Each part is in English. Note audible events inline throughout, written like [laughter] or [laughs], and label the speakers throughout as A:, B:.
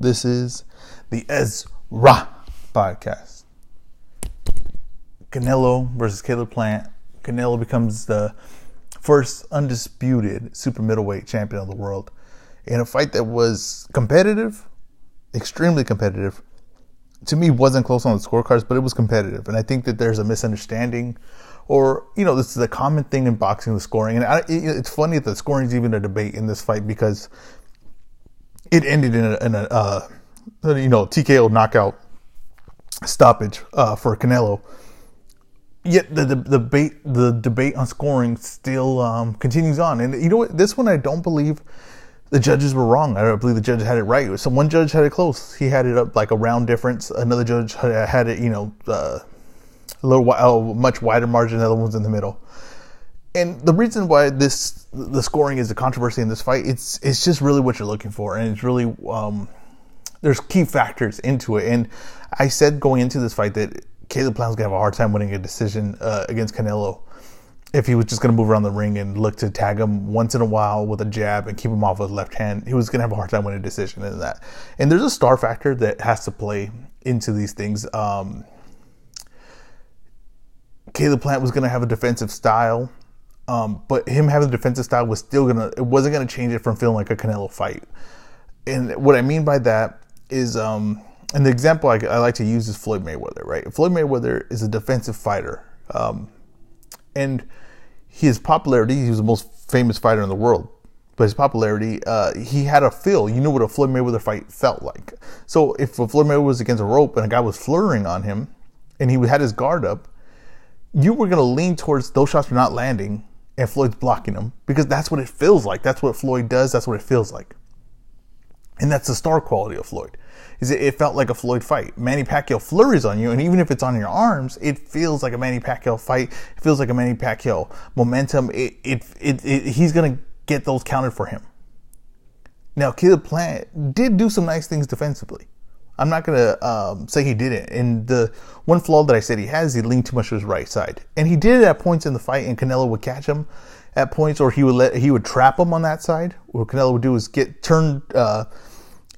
A: This is the Ezra podcast. Canelo versus Caleb Plant. Canelo becomes the first undisputed super middleweight champion of the world in a fight that was competitive, extremely competitive. To me, wasn't close on the scorecards, but it was competitive. And I think that there's a misunderstanding, or you know, this is a common thing in boxing, the scoring. And I, it's funny that the scoring is even a debate in this fight because it ended in a, in a uh, you know TKO knockout stoppage uh, for Canelo. Yet the, the, the debate the debate on scoring still um, continues on, and you know what? This one I don't believe the judges were wrong. I don't believe the judge had it right. So one judge had it close. He had it up like a round difference. Another judge had it, you know, uh, a little a much wider margin. The other one's in the middle and the reason why this the scoring is a controversy in this fight it's it's just really what you're looking for and it's really um, there's key factors into it and i said going into this fight that caleb plant's gonna have a hard time winning a decision uh, against canelo if he was just to move around the ring and look to tag him once in a while with a jab and keep him off with left hand, he was to have a hard time winning a decision in that. And there's a star factor that has to play into these things. Um, Caleb Plant was going to have a defensive style um, but him having the defensive style was still gonna it wasn't gonna change it from feeling like a Canelo fight. And what I mean by that is, um, and the example I, I, like to use is Floyd Mayweather, right? Floyd Mayweather is a defensive fighter, um, and his popularity, he was the most famous fighter in the world. But his popularity, uh, he had a feel. You knew what a Floyd Mayweather fight felt like. So if Floyd Mayweather was against a rope and a guy was flurrying on him, and he had his guard up, you were going to lean towards those shots were not landing and Floyd's blocking him because that's what it feels like. That's what Floyd does. That's what it feels like. And that's the star quality of Floyd. Is it, it felt like a Floyd fight. Manny Pacquiao flurries on you, and even if it's on your arms, it feels like a Manny Pacquiao fight. It feels like a Manny Pacquiao momentum. It, it, it, it he's gonna get those counted for him. Now, Caleb Plant did do some nice things defensively. I'm not gonna um, say he didn't. And the one flaw that I said he has, he leaned too much to his right side, and he did it at points in the fight. And Canelo would catch him at points, or he would let he would trap him on that side. What Canelo would do is get turned. Uh,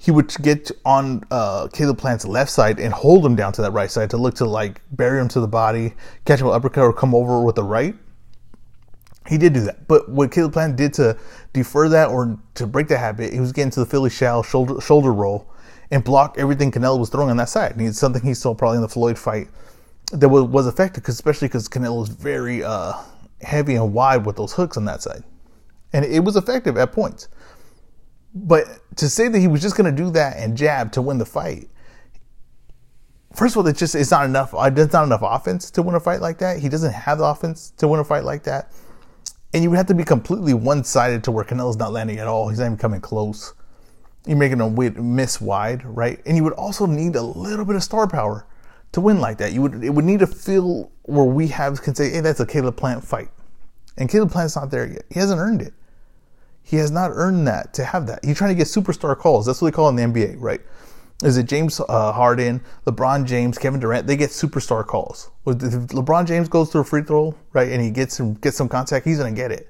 A: he would get on uh, Caleb Plant's left side and hold him down to that right side to look to like bury him to the body, catch him with uppercut, or come over with the right. He did do that, but what Caleb Plant did to defer that or to break the habit, he was getting to the Philly shell shoulder shoulder roll and block everything Canelo was throwing on that side. And it's something he saw probably in the Floyd fight that was, was effective, cause especially because Canelo was very uh, heavy and wide with those hooks on that side. And it was effective at points. But to say that he was just going to do that and jab to win the fight, first of all, it's just it's not enough. It's not enough offense to win a fight like that. He doesn't have the offense to win a fight like that. And you would have to be completely one sided to where Canelo's not landing at all. He's not even coming close you're making them miss wide, right? And you would also need a little bit of star power to win like that. You would it would need to feel where we have can say, hey, that's a Caleb Plant fight. And Caleb Plant's not there yet. He hasn't earned it. He has not earned that to have that. He's trying to get superstar calls. That's what they call in the NBA, right? Is it James uh, Harden, LeBron James, Kevin Durant? They get superstar calls. If LeBron James goes through a free throw, right, and he gets some gets some contact, he's gonna get it.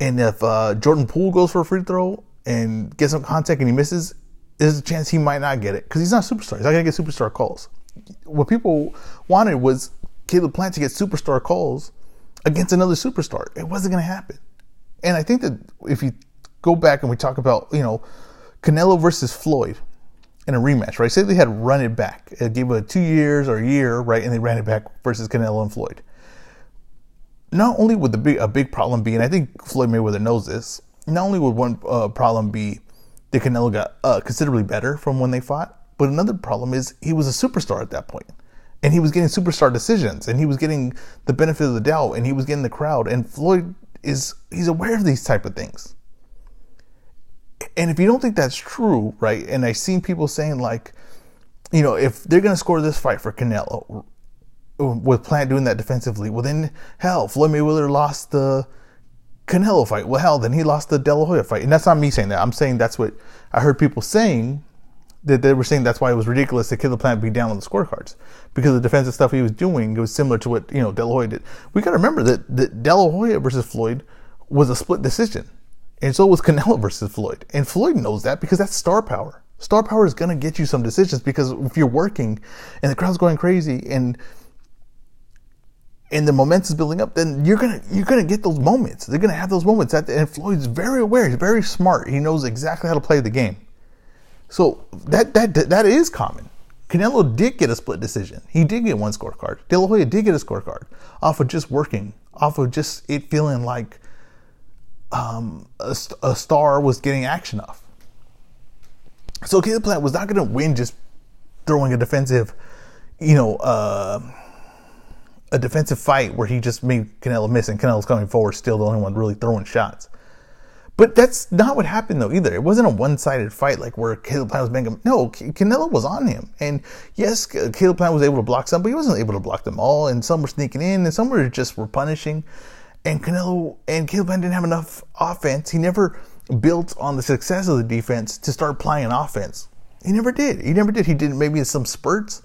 A: And if uh, Jordan Poole goes for a free throw and get some contact and he misses, there's a chance he might not get it because he's not superstar. He's not gonna get superstar calls. What people wanted was Caleb Plant to get superstar calls against another superstar. It wasn't gonna happen. And I think that if you go back and we talk about, you know, Canelo versus Floyd in a rematch, right? Say they had run it back. It gave it two years or a year, right? And they ran it back versus Canelo and Floyd. Not only would the big a big problem be, and I think Floyd Mayweather knows this, not only would one uh, problem be that Canelo got uh, considerably better from when they fought, but another problem is he was a superstar at that point, and he was getting superstar decisions, and he was getting the benefit of the doubt, and he was getting the crowd. And Floyd is he's aware of these type of things. And if you don't think that's true, right? And I've seen people saying like, you know, if they're gonna score this fight for Canelo, with Plant doing that defensively, well then hell, Floyd Mayweather lost the Canelo fight. Well, hell, then he lost the De La Hoya fight. And that's not me saying that. I'm saying that's what I heard people saying that they were saying that's why it was ridiculous that Caleb Plant be down on the scorecards because the defensive stuff he was doing it was similar to what you know De La Hoya did. We got to remember that, that De La Hoya versus Floyd was a split decision, and so was Canelo [laughs] versus Floyd, and Floyd knows that because that's star power. Star power is gonna get you some decisions because if you're working and the crowd's going crazy and and the momentum's building up, then you're gonna you're gonna get those moments. They're gonna have those moments. And Floyd's very aware. He's very smart. He knows exactly how to play the game. So that that that is common. Canelo did get a split decision. He did get one scorecard. De La Hoya did get a scorecard off of just working, off of just it feeling like um, a, a, star was getting action off. So Caleb Plant was not going to win just throwing a defensive, you know, uh, a defensive fight where he just made Canelo miss and Canelo's coming forward, still the only one really throwing shots. But that's not what happened though either. It wasn't a one-sided fight like where Caleb Plant was making. No, Canelo was on him, and yes, Caleb Plant was able to block some, but he wasn't able to block them all. And some were sneaking in, and some were just were punishing. And Canelo and Caleb Plant didn't have enough offense. He never built on the success of the defense to start playing offense. He never did. He never did. He did maybe in some spurts.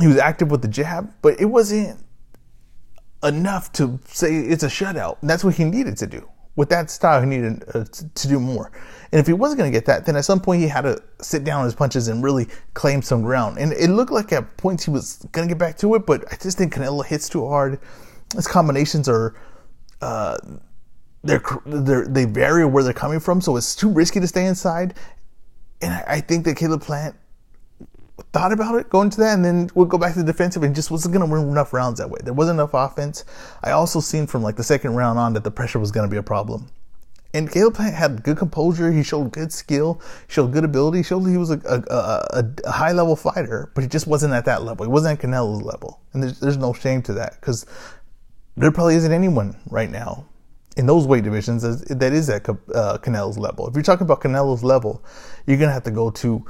A: He was active with the jab, but it wasn't enough to say it's a shutout. That's what he needed to do with that style, he needed uh, to do more. And if he wasn't going to get that, then at some point he had to sit down on his punches and really claim some ground. And it looked like at points he was going to get back to it, but I just think Canelo hits too hard. His combinations are, uh, they're, they're, they vary where they're coming from, so it's too risky to stay inside. And I, I think that Caleb Plant thought about it going to that and then would go back to the defensive and just wasn't going to win enough rounds that way. There wasn't enough offense. I also seen from like the second round on that the pressure was going to be a problem. And Caleb Plant had good composure. He showed good skill. Showed good ability. Showed he was a, a, a, a high level fighter, but he just wasn't at that level. He wasn't at Canelo's level. And there's, there's no shame to that because there probably isn't anyone right now in those weight divisions that is at uh, Canelo's level. If you're talking about Canelo's level, you're going to have to go to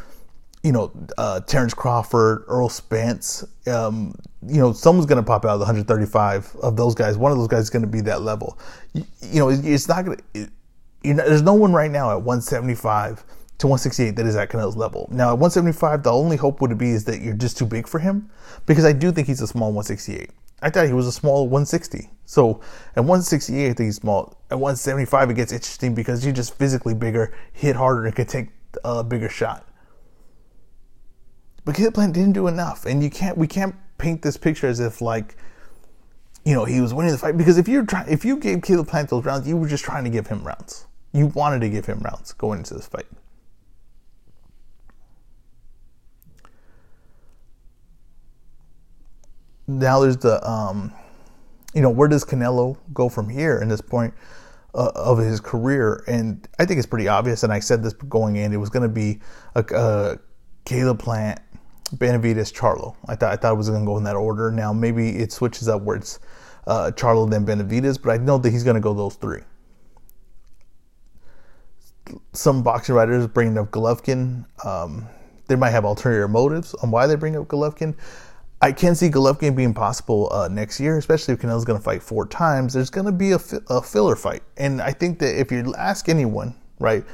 A: you know, uh, Terrence Crawford, Errol Spence, um, you know, someone's going to pop out of the 135 of those guys. One of those guys is going to be that level. You, you know, it, it's not going to, there's no one right now at 175 to 168 that is at Canelo's level. Now, at 175, the only hope would be is that you're just too big for him because I do think he's a small 168. I thought he was a small 160. So at 168, I think he's small. At 175, it gets interesting because you're just physically bigger, hit harder, and can take a bigger shot. But Caleb Plant didn't do enough, and you can't we can't paint this picture as if like you know he was winning the fight because if you're trying if you gave Caleb Plant those rounds, you were just trying to give him rounds. You wanted to give him rounds going into this fight. Now there's the um, you know where does Canelo go from here in this point uh, of his career? And I think it's pretty obvious. And I said this going in, it was going to be a, a Caleb Plant Benavidez, Charlo. I thought I thought it was going to go in that order. Now maybe it switches up where it's uh, Charlo then Benavidez, but I know that he's going to go those three. Some boxing writers bringing up Golovkin. Um, they might have ulterior motives on why they bring up Golovkin. I can see Golovkin being possible uh, next year, especially if Canelo's going to fight four times. There's going to be a, fi- a filler fight, and I think that if you ask anyone, right,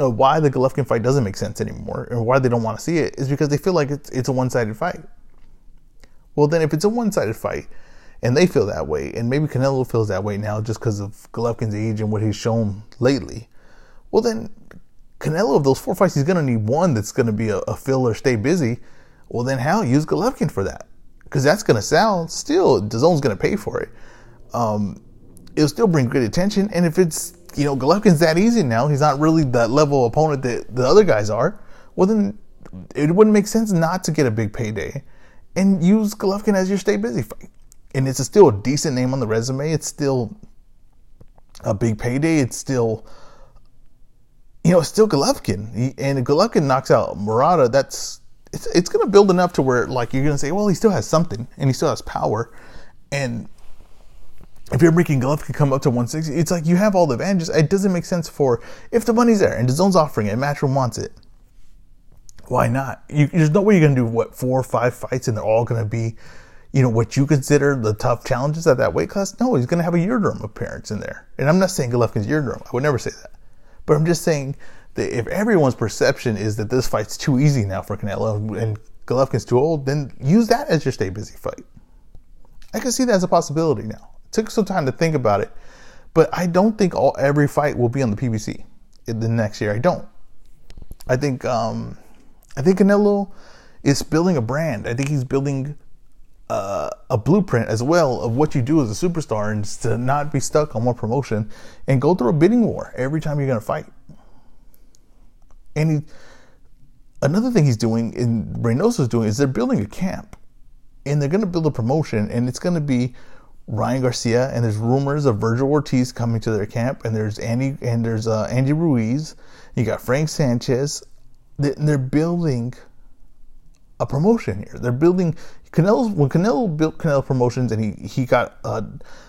A: uh, why the Golovkin fight doesn't make sense anymore, or why they don't want to see it, is because they feel like it's, it's a one sided fight. Well, then, if it's a one sided fight, and they feel that way, and maybe Canelo feels that way now just because of Golovkin's age and what he's shown lately, well, then Canelo, of those four fights, he's going to need one that's going to be a, a filler, stay busy. Well, then, how? Use Golovkin for that. Because that's going to sell. Still, DAZN's going to pay for it. Um, it'll still bring great attention. And if it's you know, Golovkin's that easy now. He's not really that level opponent that the other guys are. Well, then it wouldn't make sense not to get a big payday and use Golovkin as your stay busy fight. And it's a still a decent name on the resume. It's still a big payday. It's still, you know, still Golovkin. And if Golovkin knocks out Murata, that's it's, it's going to build enough to where like you're going to say, well, he still has something and he still has power. And if you're making Golovkin come up to 160, it's like you have all the advantages. It doesn't make sense for if the money's there and DAZN's offering it, and Matchroom wants it. Why not? You, there's no way you're going to do what four or five fights and they're all going to be, you know, what you consider the tough challenges at that weight class. No, he's going to have a Yildirim appearance in there. And I'm not saying Golovkin's Yildirim. I would never say that. But I'm just saying that if everyone's perception is that this fight's too easy now for Canelo and Golovkin's too old, then use that as your stay busy fight. I can see that as a possibility now took some time to think about it, but I don't think all every fight will be on the PBC in the next year. I don't. I think um, I think Canelo is building a brand. I think he's building uh, a blueprint as well of what you do as a superstar and to not be stuck on one promotion and go through a bidding war every time you're going to fight. And he, another thing he's doing, and Reynoso's doing, is they're building a camp. And they're going to build a promotion, and it's going to be Ryan Garcia, and there's rumors of Virgil Ortiz coming to their camp, and there's Andy, and there's uh, Andy Ruiz. You got Frank Sanchez. They're building a promotion here. They're building Canelo. When Canelo built Canelo Promotions, and he he got uh,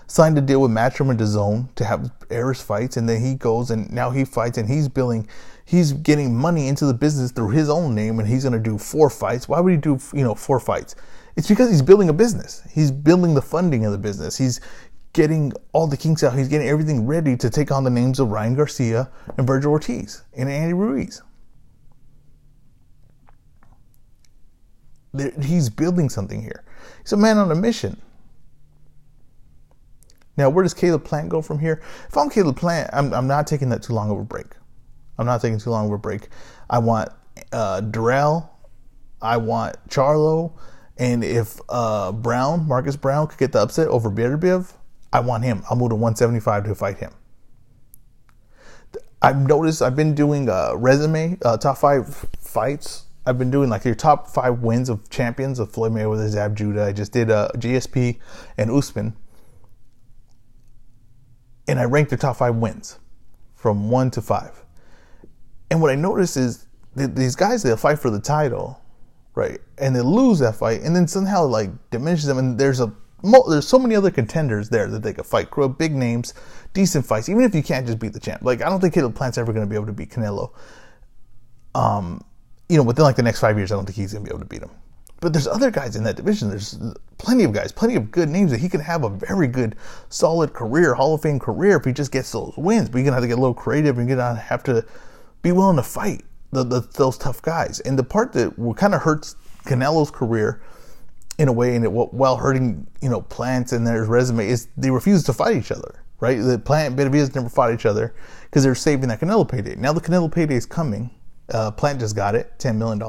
A: signed a deal with Matchroom and DAZN to have Eris fights, and then he goes and now he fights, and he's building. He's getting money into the business through his own name, and he's to do four fights. Why would he do you know four fights? It's because he's building a business. He's building the funding of the business. He's getting all the kinks out. He's getting everything ready to take on the names of Ryan Garcia and Virgil Ortiz and Andy Ruiz. He's building something here. He's a man on a mission. Now, where does Caleb Plant go from here? If I'm Caleb Plant, I'm, I'm not taking that too long of a break. I'm not taking too long of a break. I want uh, Dirrell. I want Charlo. And if uh, Browne, Marcus Browne, could get the upset over Beterbiev, I want him. I'll move to 175 to fight him. I've noticed I've been doing a resume, uh, top five fights I've been doing like your top five wins of champions of Floyd Mayweather, Zab Judah. I just did uh, GSP and Usman, and I ranked their top five wins from one to five. And what I noticed is these guys they'll fight for the title, right? And they lose that fight, and then somehow like diminishes them. And there's a there's so many other contenders there that they could fight. Grow Big names, decent fights. Even if you can't just beat the champ, like I don't think Caleb Plant's ever going to be able to beat Canelo. Um, you know, within like the next five years, I don't think he's going to be able to beat him. But there's other guys in that division. There's plenty of guys, plenty of good names that he can have a very good, solid career, Hall of Fame career if he just gets those wins. But you're gonna have to get a little creative and you're gonna have to be willing to fight the, the, those tough guys. And the part that kind of hurts Canelo's career in a way, and it while hurting you know Plants and their resume is they refuse to fight each other. Right, the Plant Benavidez never fought each other because they're saving that Canelo payday. Now the Canelo payday is coming uh, Plant just got it, $10 million.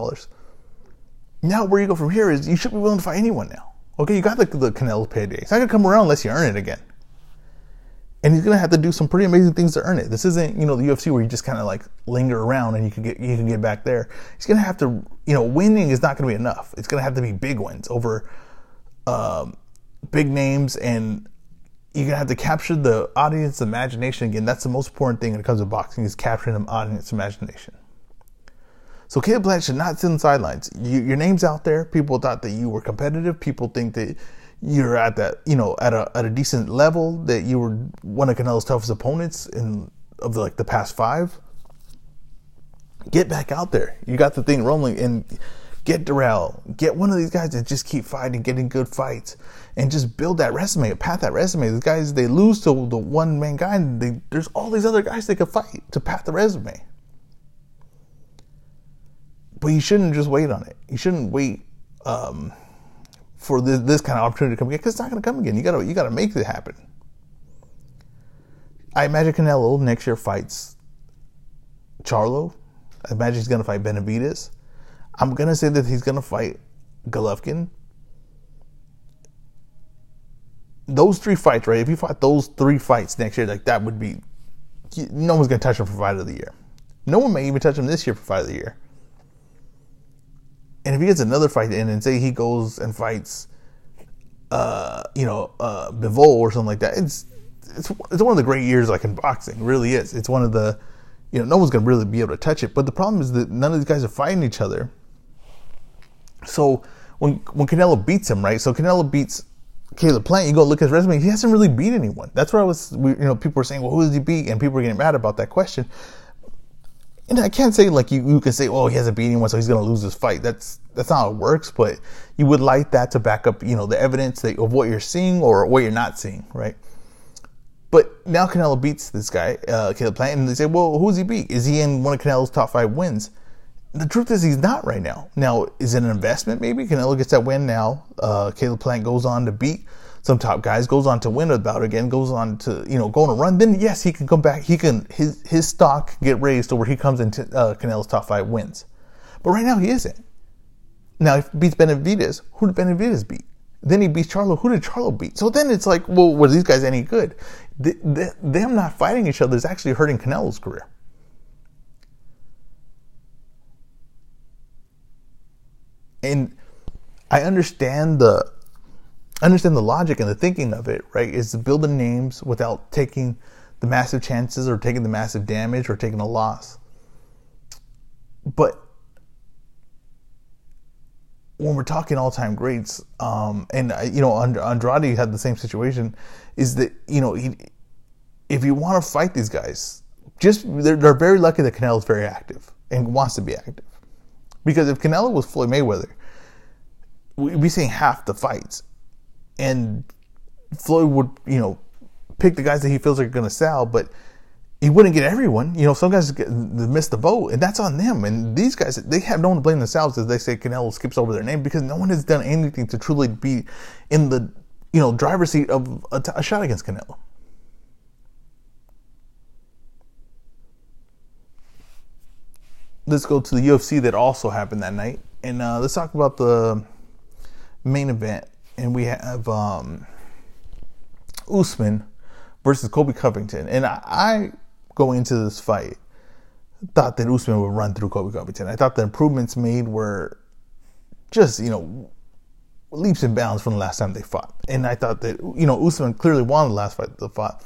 A: Now, where you go from here is you should be willing to fight anyone now. Okay, you got the, the Canelo payday. It's not to come around unless you earn it again. And he's to have to do some pretty amazing things to earn it. This isn't, you know, the UFC where you just kind of like linger around and you can get you can get back there. He's to have to, you know, winning is not to be enough. It's to have to be big wins over um, big names and you're gonna have to capture the audience imagination again. That's the most important thing when it comes to boxing is capturing the audience imagination. So Caleb Plant should not sit on the sidelines. You, your name's out there. People thought that you were competitive. People think that you're at that, you know, at a at a decent level. That you were one of Canelo's toughest opponents in of the, like the past five. Get back out there. You got the thing rolling and get Dirrell. Get one of these guys that just keep fighting, getting good fights, and just build that resume, pat that resume. These guys they lose to the one man guy, and they, there's all these other guys they could fight to pat the resume. But you shouldn't just wait on it. You shouldn't wait um, for this, this kind of opportunity to come again because it's not going to come again. You gotta you gotta make it happen. I imagine Canelo next year fights Charlo. I imagine he's going to fight Benavidez. I'm going to say that he's going to fight Golovkin. Those three fights, right? If you fought those three fights next year, like that would be, no one's going to touch him for fight of the year. No one may even touch him this year for fight of the year. And if he gets another fight in and say he goes and fights, uh, you know, uh, Bivol or something like that, it's it's it's one of the great years like in boxing. Really is. It's one of the, you know, no one's gonna really be able to touch it. But the problem is that none of these guys are fighting each other. So when when Canelo beats him, right? So Canelo beats Caleb Plant. You go look at his resume. He hasn't really beat anyone. That's where I was. you know, people were saying, well, who does he beat? And people were getting mad about that question and I can't say like you, you can say, oh, he hasn't beat anyone, so he's to lose this fight. That's that's not how it works. But you would like that to back up, you know, the evidence that, of what you're seeing or what you're not seeing, right? But now Canelo beats this guy, uh, Caleb Plant, and they say, well, who's he beat? Is he in one of Canelo's top five wins? The truth is, he's not right now. Now, is it an investment? Maybe Canelo gets that win now. Uh, Caleb Plant goes on to beat some top guys, goes on to win a bout again, goes on to you know go on a run, then yes, he can come back. He can his his stock get raised to where he comes into uh, Canelo's top five wins. But right now he isn't. Now if he beats Benavidez, who did Benavidez beat? Then he beats Charlo. Who did Charlo beat? So then it's like, well, were these guys any good? The, the, them not fighting each other is actually hurting Canelo's career. And I understand the understand the logic and the thinking of it, right? Is to build the names without taking the massive chances or taking the massive damage or taking a loss. But when we're talking all-time greats, um, and uh, you know Andrade had the same situation, is that you know he, if you want to fight these guys, just they're, they're very lucky that Canelo is very active and wants to be active, because if Canelo was Floyd Mayweather, we'd be seeing half the fights, and Floyd would, you know, pick the guys that he feels are going to sell, but he wouldn't get everyone. You know, some guys get, miss the boat, and that's on them. And these guys, they have no one to blame themselves as they say Canelo skips over their name because no one has done anything to truly be in the, you know, driver's seat of a, a shot against Canelo. Let's go to the UFC that also happened that night, and uh, let's talk about the main event, and we have um, Usman versus Colby Covington. And I, I going into this fight thought that Usman would run through Colby Covington. I thought the improvements made were just you know leaps and bounds from the last time they fought. And I thought that you know Usman clearly won the last fight they fought.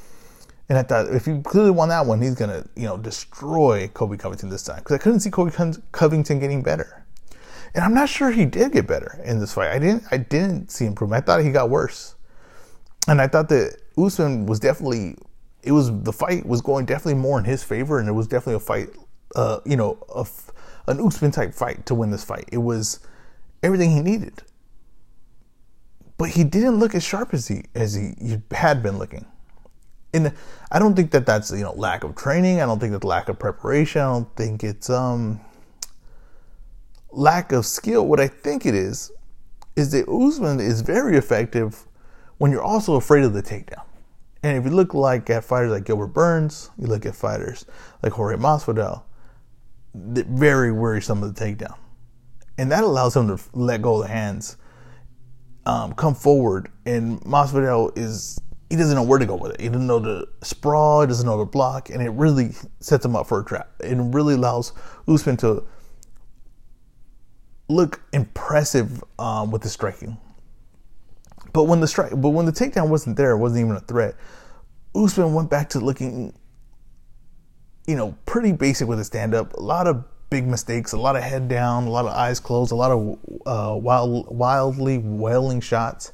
A: And I thought if he clearly won that one, he's gonna you know destroy Colby Covington this time because I couldn't see Colby Covington getting better. And I'm not sure he did get better in this fight. I didn't I didn't see improvement. I thought he got worse. And I thought that Usman was definitely it was the fight was going definitely more in his favor and it was definitely a fight uh, you know, a, an Usman type fight to win this fight. It was everything he needed. But he didn't look as sharp as he as he, he had been looking. And I don't think that that's you know lack of training. I don't think that lack of preparation. I don't think it's um lack of skill. What I think it is, is that Usman is very effective when you're also afraid of the takedown. And if you look like at fighters like Gilbert Burns, you look at fighters like Jorge Masvidal, they're very worrisome of the takedown. And that allows him to let go of the hands, um, come forward. And Masvidal is, he doesn't know where to go with it. He doesn't know to sprawl, he doesn't know to block, and it really sets him up for a trap. It really allows Usman to look impressive um, with the striking. But when the strike, but when the takedown wasn't there, it wasn't even a threat. Usman went back to looking, you know, pretty basic with his stand up. A lot of big mistakes, a lot of head down, a lot of eyes closed, a lot of uh, wild, wildly wailing shots.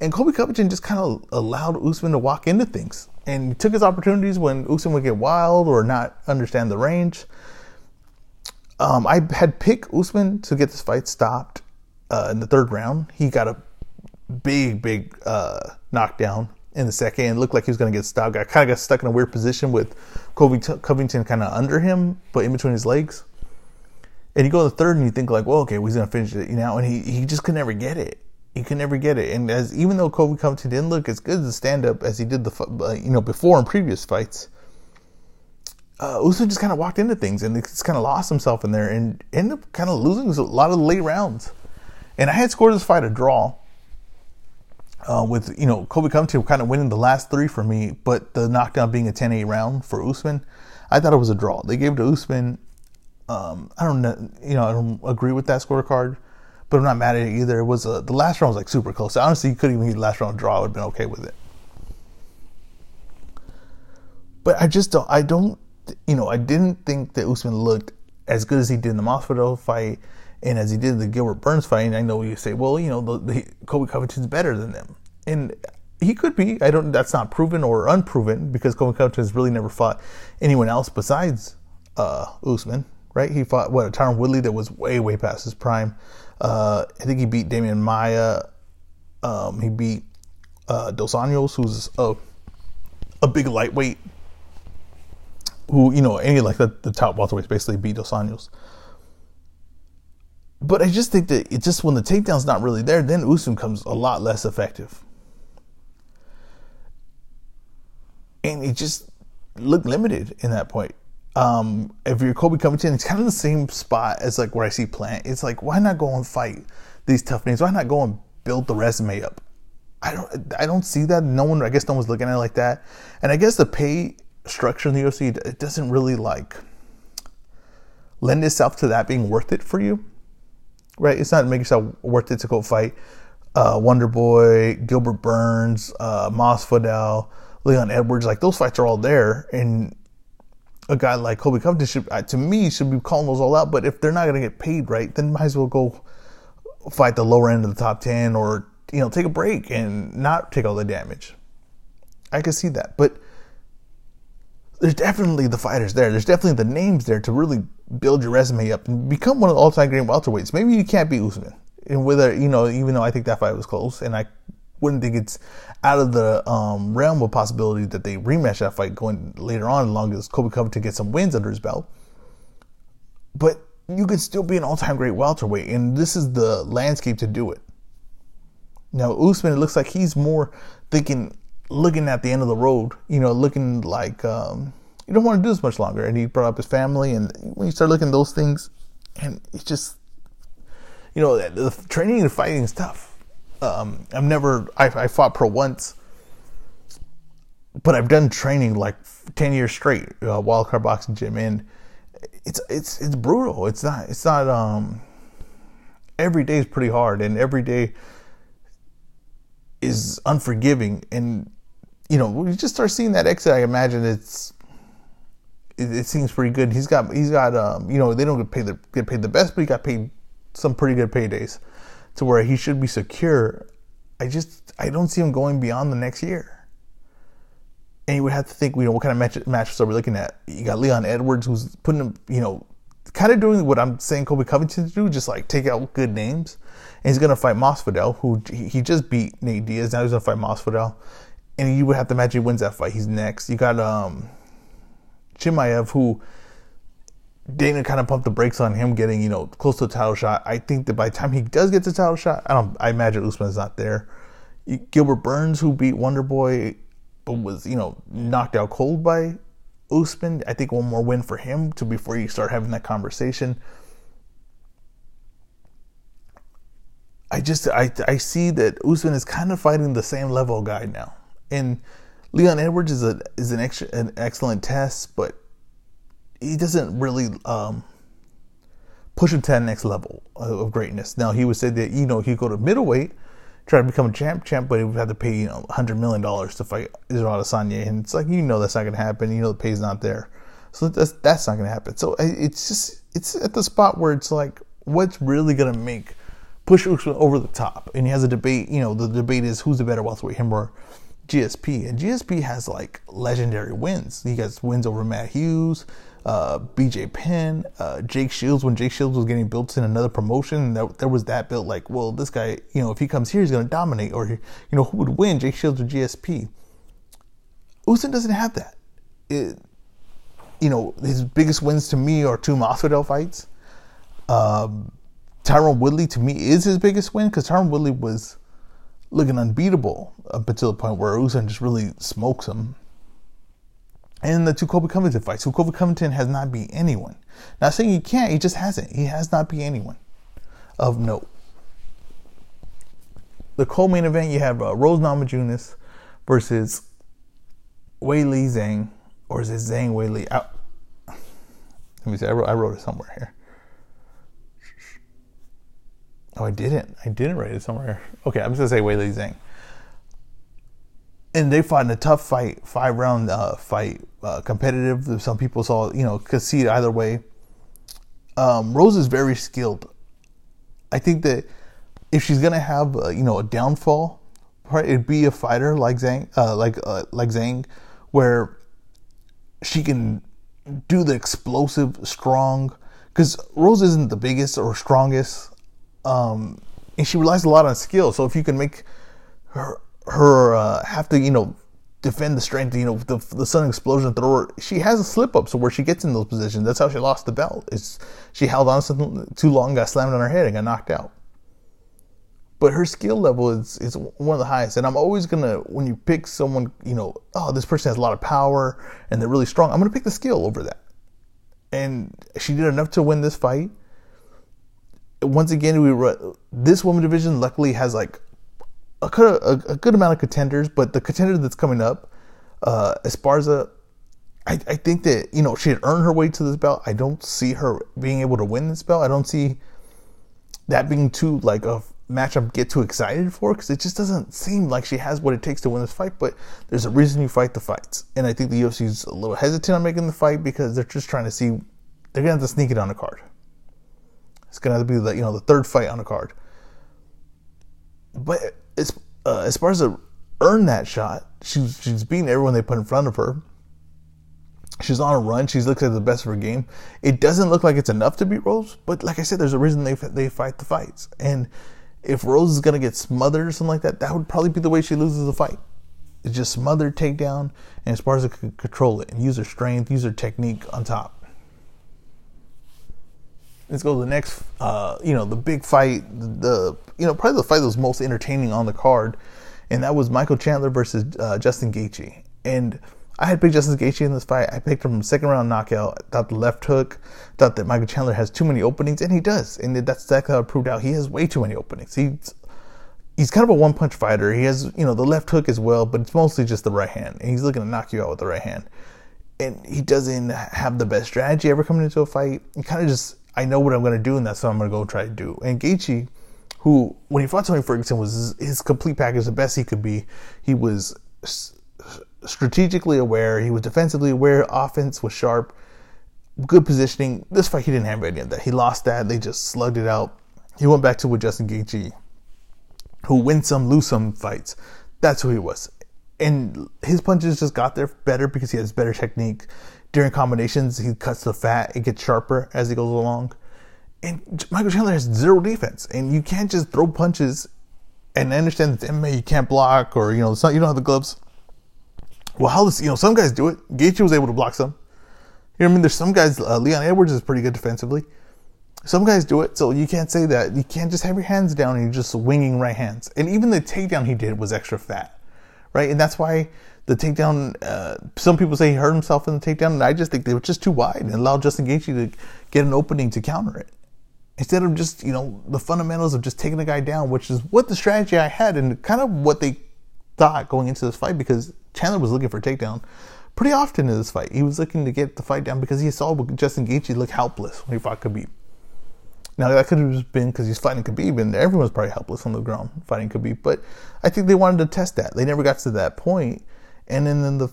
A: And Colby Covington just kind of allowed Usman to walk into things. And took his opportunities when Usman would get wild or not understand the range. Um, I had picked Usman to get this fight stopped uh, in the third round. He got a big, big uh, knockdown in the second and looked like he was going to get stopped. I kind of got stuck in a weird position with Covington kind of under him, but in between his legs. And you go to the third and you think like, well, okay, well, he's going to finish it, you know, and he, he just could never get it. He could never get it. And as even though Colby Covington didn't look as good as a stand up as he did the uh, you know before in previous fights, uh, Usman just kind of walked into things and just kind of lost himself in there and ended up kind of losing a lot of the late rounds. And I had scored this fight a draw. Uh, with you know Colby Covington kind of winning the last three for me, but the knockdown being a 10-8 round for Usman, I thought it was a draw. They gave it to Usman. Um, I don't know, you know, I don't agree with that scorecard, but I'm not mad at it either. It was a, the last round was like super close. Honestly, you couldn't even get the last round draw. I would have been okay with it. But I just don't. I don't you know, I didn't think that Usman looked as good as he did in the Masvidal fight and as he did the Gilbert Burns fight. And I know you say, well, you know, the, the Colby Covington's better than them, and he could be. I don't. That's not proven or unproven because Colby Covington has really never fought anyone else besides uh, Usman. Right? He fought what a Tyron Woodley that was way way past his prime. Uh, I think he beat Demian Maia. Um, he beat uh, Dos Anjos, who's a, a big lightweight who you know any like the, the top welterweights basically beat Dos Anjos. But I just think that it just when the takedown's not really there, then Usman comes a lot less effective. and it just looked limited in that point. Um, if you're Colby Covington, it's kind of the same spot as like where I see Plant. It's like why not go and fight these tough names? Why not go and build the resume up? I don't I don't see that. No one I guess no one's looking at it like that. And I guess the pay structure in the UFC it doesn't really like lend itself to that being worth it for you. Right? It's not making yourself worth it to go fight uh, Wonder Boy, Gilbert Burns, uh, Masvidal, Leon Edwards. Like those fights are all there, and a guy like Colby Covington should, uh, to me, should be calling those all out. But if they're not going to get paid right, then might as well go fight the lower end of the top ten, or you know, take a break and not take all the damage. I can see that, but there's definitely the fighters there. There's definitely the names there to really build your resume up and become one of the all-time great welterweights. Maybe you can't beat Usman, and whether you know, even though I think that fight was close, and I wouldn't think it's out of the um, realm of possibility that they rematch that fight going later on, as long as Colby Covington gets some wins under his belt. But you could still be an all-time great welterweight, and this is the landscape to do it. Now Usman, it looks like he's more thinking, looking at the end of the road. You know, looking like um, you don't want to do this much longer. And he brought up his family, and when you start looking at those things, and it's just, you know, the training and fighting is tough. Um, I've never, I, I fought pro once, but I've done training like ten years straight, uh, wildcard boxing gym, and it's it's it's brutal. It's not it's not um every day is pretty hard, and every day is unforgiving, and you know we just start seeing that exit. I imagine it's it, it seems pretty good. He's got he's got um you know they don't get paid the get paid the best, but he got paid some pretty good paydays to where he should be secure. I just I don't see him going beyond the next year. And you would have to think, you know, what kind of match, matchups are we looking at? You got Leon Edwards, who's putting him, you know, kind of doing what I'm saying Colby Covington to do, just like take out good names. And he's to fight Masvidal, who he just beat Nate Diaz. Now he's to fight Masvidal. And you would have to imagine he wins that fight. He's next. You got um, Chimaev, who Dana kind of pumped the brakes on him getting, you know, close to a title shot. I think that by the time he does get the title shot, I don't. I imagine Usman's not there. Gilbert Burns, who beat Wonder Boy, but was you know knocked out cold by Usman. I think one more win for him to before you start having that conversation. I just I I see that Usman is kind of fighting the same level guy now, and Leon Edwards is a is an extra, an excellent test, but he doesn't really um, push him to that next level of greatness. Now he would say that you know he'd go to middleweight, try to become a champ, champ, but he would have to pay you know hundred million dollars to fight Israel Adesanya, and it's like you know that's not to happen. You know the pay's not there, so that's that's not to happen. So it's just it's at the spot where it's like what's really to make push over the top, and he has a debate. You know the debate is who's the better welterweight, him or GSP, and GSP has like legendary wins. He has wins over Matt Hughes uh, BJ Penn, uh, Jake Shields. When Jake Shields was getting built in another promotion, there, there was that built like, well, this guy, you know, if he comes here, he's going to dominate, or you know, who would win, Jake Shields or GSP? Usyk doesn't have that. It, you know, his biggest wins to me are two Masvidal fights. Um, Tyron Woodley to me is his biggest win because Tyron Woodley was looking unbeatable up until the point where Usyk just really smokes him and the two Colby Covington fights. So Colby Covington has not beat anyone. Not saying he can't, he just hasn't. He has not beat anyone of note. The co-main event, you have uh, Rose Namajunas versus Wei Li Zhang, or is it Zhang Weili? I, let me see. I wrote, I wrote it somewhere here. Oh, I didn't. I didn't write it somewhere. Okay, I'm just gonna say Weili Zhang and they fought in a tough fight, five round uh, fight, uh, competitive. Some people saw, you know, concede either way. Um, Rose is very skilled. I think that if she's gonna have, uh, you know, a downfall, it'd be a fighter like Zhang, uh, like uh, like Zhang, where she can do the explosive, strong. Because Rose isn't the biggest or strongest, um, and she relies a lot on skill. So if you can make her her uh, have to you know defend the strength, you know, the, the sudden explosion thrower. She has a slip up, so where she gets in those positions, that's how she lost the belt. Is she held on too long, got slammed on her head, and got knocked out. but her skill level is is one of the highest. And I'm always gonna when you pick someone, you know, oh, this person has a lot of power and they're really strong. I'm gonna pick the skill over that. And she did enough to win this fight. Once again, we this woman division luckily has like a, a, a good amount of contenders, but the contender that's coming up, uh, Esparza, I, I think that you know she had earned her way to this belt. I don't see her being able to win this belt. I don't see that being too like a match I get too excited for because it just doesn't seem like she has what it takes to win this fight. But there's a reason you fight the fights, and I think the UFC is a little hesitant on making the fight because they're just trying to see they're gonna have to sneak it on the card. It's gonna to be the you know the third fight on the card. But as uh, as earn that shot, she's she's beating everyone they put in front of her. She's on a run. She looks like the best of her game. It doesn't look like it's enough to beat Rose, but like I said, there's a reason they they fight the fights. And if Rose is gonna get smothered or something like that, that would probably be the way she loses the fight. It's just smothered takedown, and Esparza can control it and use her strength, use her technique on top. Let's go to the next. Uh, you know, the big fight. The you know probably the fight that was most entertaining on the card, and that was Michael Chandler versus uh, Justin Gaethje. And I had picked Justin Gaethje in this fight. I picked him second round knockout. Thought the left hook. Thought that Michael Chandler has too many openings, and he does. And that's exactly how it proved out. He has way too many openings. He's he's kind of a one punch fighter. He has you know the left hook as well, but it's mostly just the right hand, and he's looking to knock you out with the right hand. And he doesn't have the best strategy ever coming into a fight. He kind of just I know what I'm going to do, and that's what I'm going to go try to do. And Gaethje, who when he fought Tony Ferguson was his, complete package, the best he could be. He was strategically aware. He was defensively aware. Offense was sharp. Good positioning. This fight, he didn't have any of that. He lost that. They just slugged it out. He went back to with Justin Gaethje, who wins some, lose some fights. That's who he was. And his punches just got there better because he has better technique. During combinations, he cuts the fat. It gets sharper as he goes along. And Michael Chandler has zero defense. And you can't just throw punches and I understand that MMA you can't block or, you know, it's not, you don't have the gloves well, how this, you know, some guys do it. Gaethje was able to block some. You know I mean? There's some guys, uh, Leon Edwards is pretty good defensively. Some guys do it, so you can't say that. You can't just have your hands down and you're just winging right hands. And even the takedown he did was extra fat, right? And that's why the takedown, uh, some people say he hurt himself in the takedown, and I just think they were just too wide and allowed Justin Gaethje to get an opening to counter it. Instead of just, you know, the fundamentals of just taking the guy down, which is what the strategy I had and kind of what they thought going into this fight because Chandler was looking for a takedown pretty often in this fight. He was looking to get the fight down because he saw Justin Gaethje look helpless when he fought Khabib. Now that could have been because he's fighting Khabib, and everyone's probably helpless on the ground fighting Khabib. But I think they wanted to test that. They never got to that point, and then, then the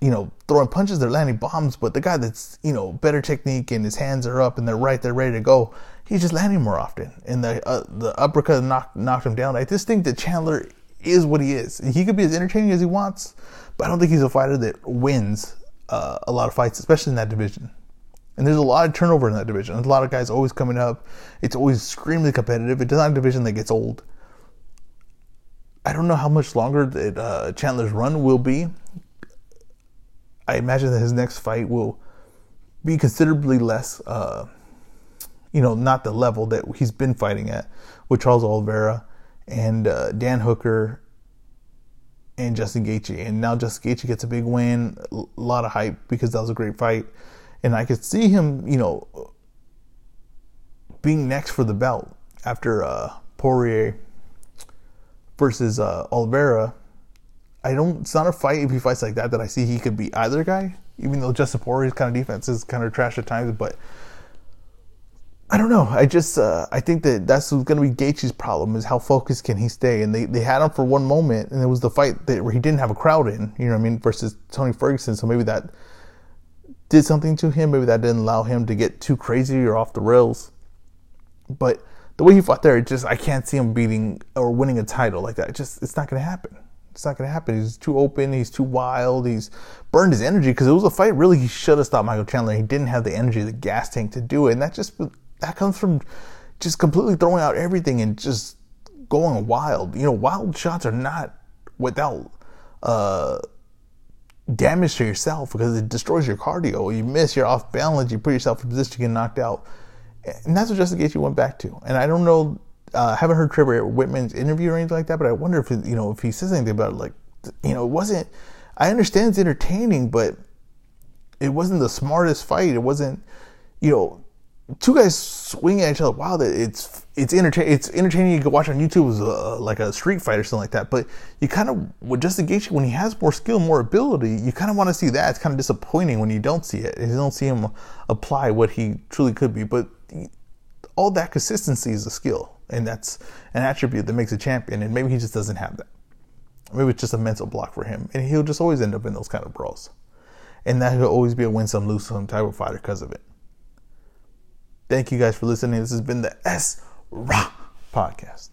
A: you know throwing punches, they're landing bombs. But the guy that's you know better technique and his hands are up and they're right, they're ready to go. He's just landing more often, and the uh, the uppercut knocked knocked him down. I just think that Chandler is what he is. He could be as entertaining as he wants, but I don't think he's a fighter that wins uh, a lot of fights, especially in that division. And there's a lot of turnover in that division. There's a lot of guys always coming up. It's always extremely competitive. It's not a division that gets old. I don't know how much longer that uh, Chandler's run will be. I imagine that his next fight will be considerably less, uh, you know, not the level that he's been fighting at with Charles Oliveira and uh, Dan Hooker and Justin Gaethje. And now Justin Gaethje gets a big win, a lot of hype because that was a great fight. And I could see him, you know, being next for the belt after uh, Poirier versus uh, Oliveira. I don't. It's not a fight if he fights like that that I see he could be either guy. Even though Justin Poirier's kind of defense is kind of trash at times, but I don't know. I just uh, I think that that's going to be Gaethje's problem is how focused can he stay. And they, they had him for one moment, and it was the fight that where he didn't have a crowd in. You know what I mean? Versus Tony Ferguson. So maybe that did something to him. Maybe that didn't allow him to get too crazy or off the rails. But the way he fought there, just I can't see him beating or winning a title like that. It just it's not going to happen. It's not going to happen. He's too open. He's too wild. He's burned his energy because it was a fight. Really, he should have stopped Michael Chandler. He didn't have the energy, the gas tank to do it, and that just that comes from just completely throwing out everything and just going wild. You know, wild shots are not without uh, damage to yourself because it destroys your cardio. You miss, you're off balance, you put yourself in position to get knocked out. And that's what Justin Gaethje went back to. And I don't know uh, haven't heard Trevor Wittman's interview or anything like that, but I wonder if you know if he says anything about it, like you know it wasn't. I understand it's entertaining, but it wasn't the smartest fight. It wasn't you know two guys swinging at each other. Wow, that it's it's entertaining. It's entertaining. You can watch on YouTube as a, like a street fight or something like that. But you kind of with Justin Gaethje when he has more skill, more ability, you kind of want to see that. It's kind of disappointing when you don't see it. You don't see him apply what he truly could be. But all that consistency is a skill, and that's an attribute that makes a champion. And maybe he just doesn't have that. Maybe it's just a mental block for him, and he'll just always end up in those kind of brawls. And that he'll always be a win some lose some type of fighter because of it. Thank you guys for listening. This has been the S Ra podcast.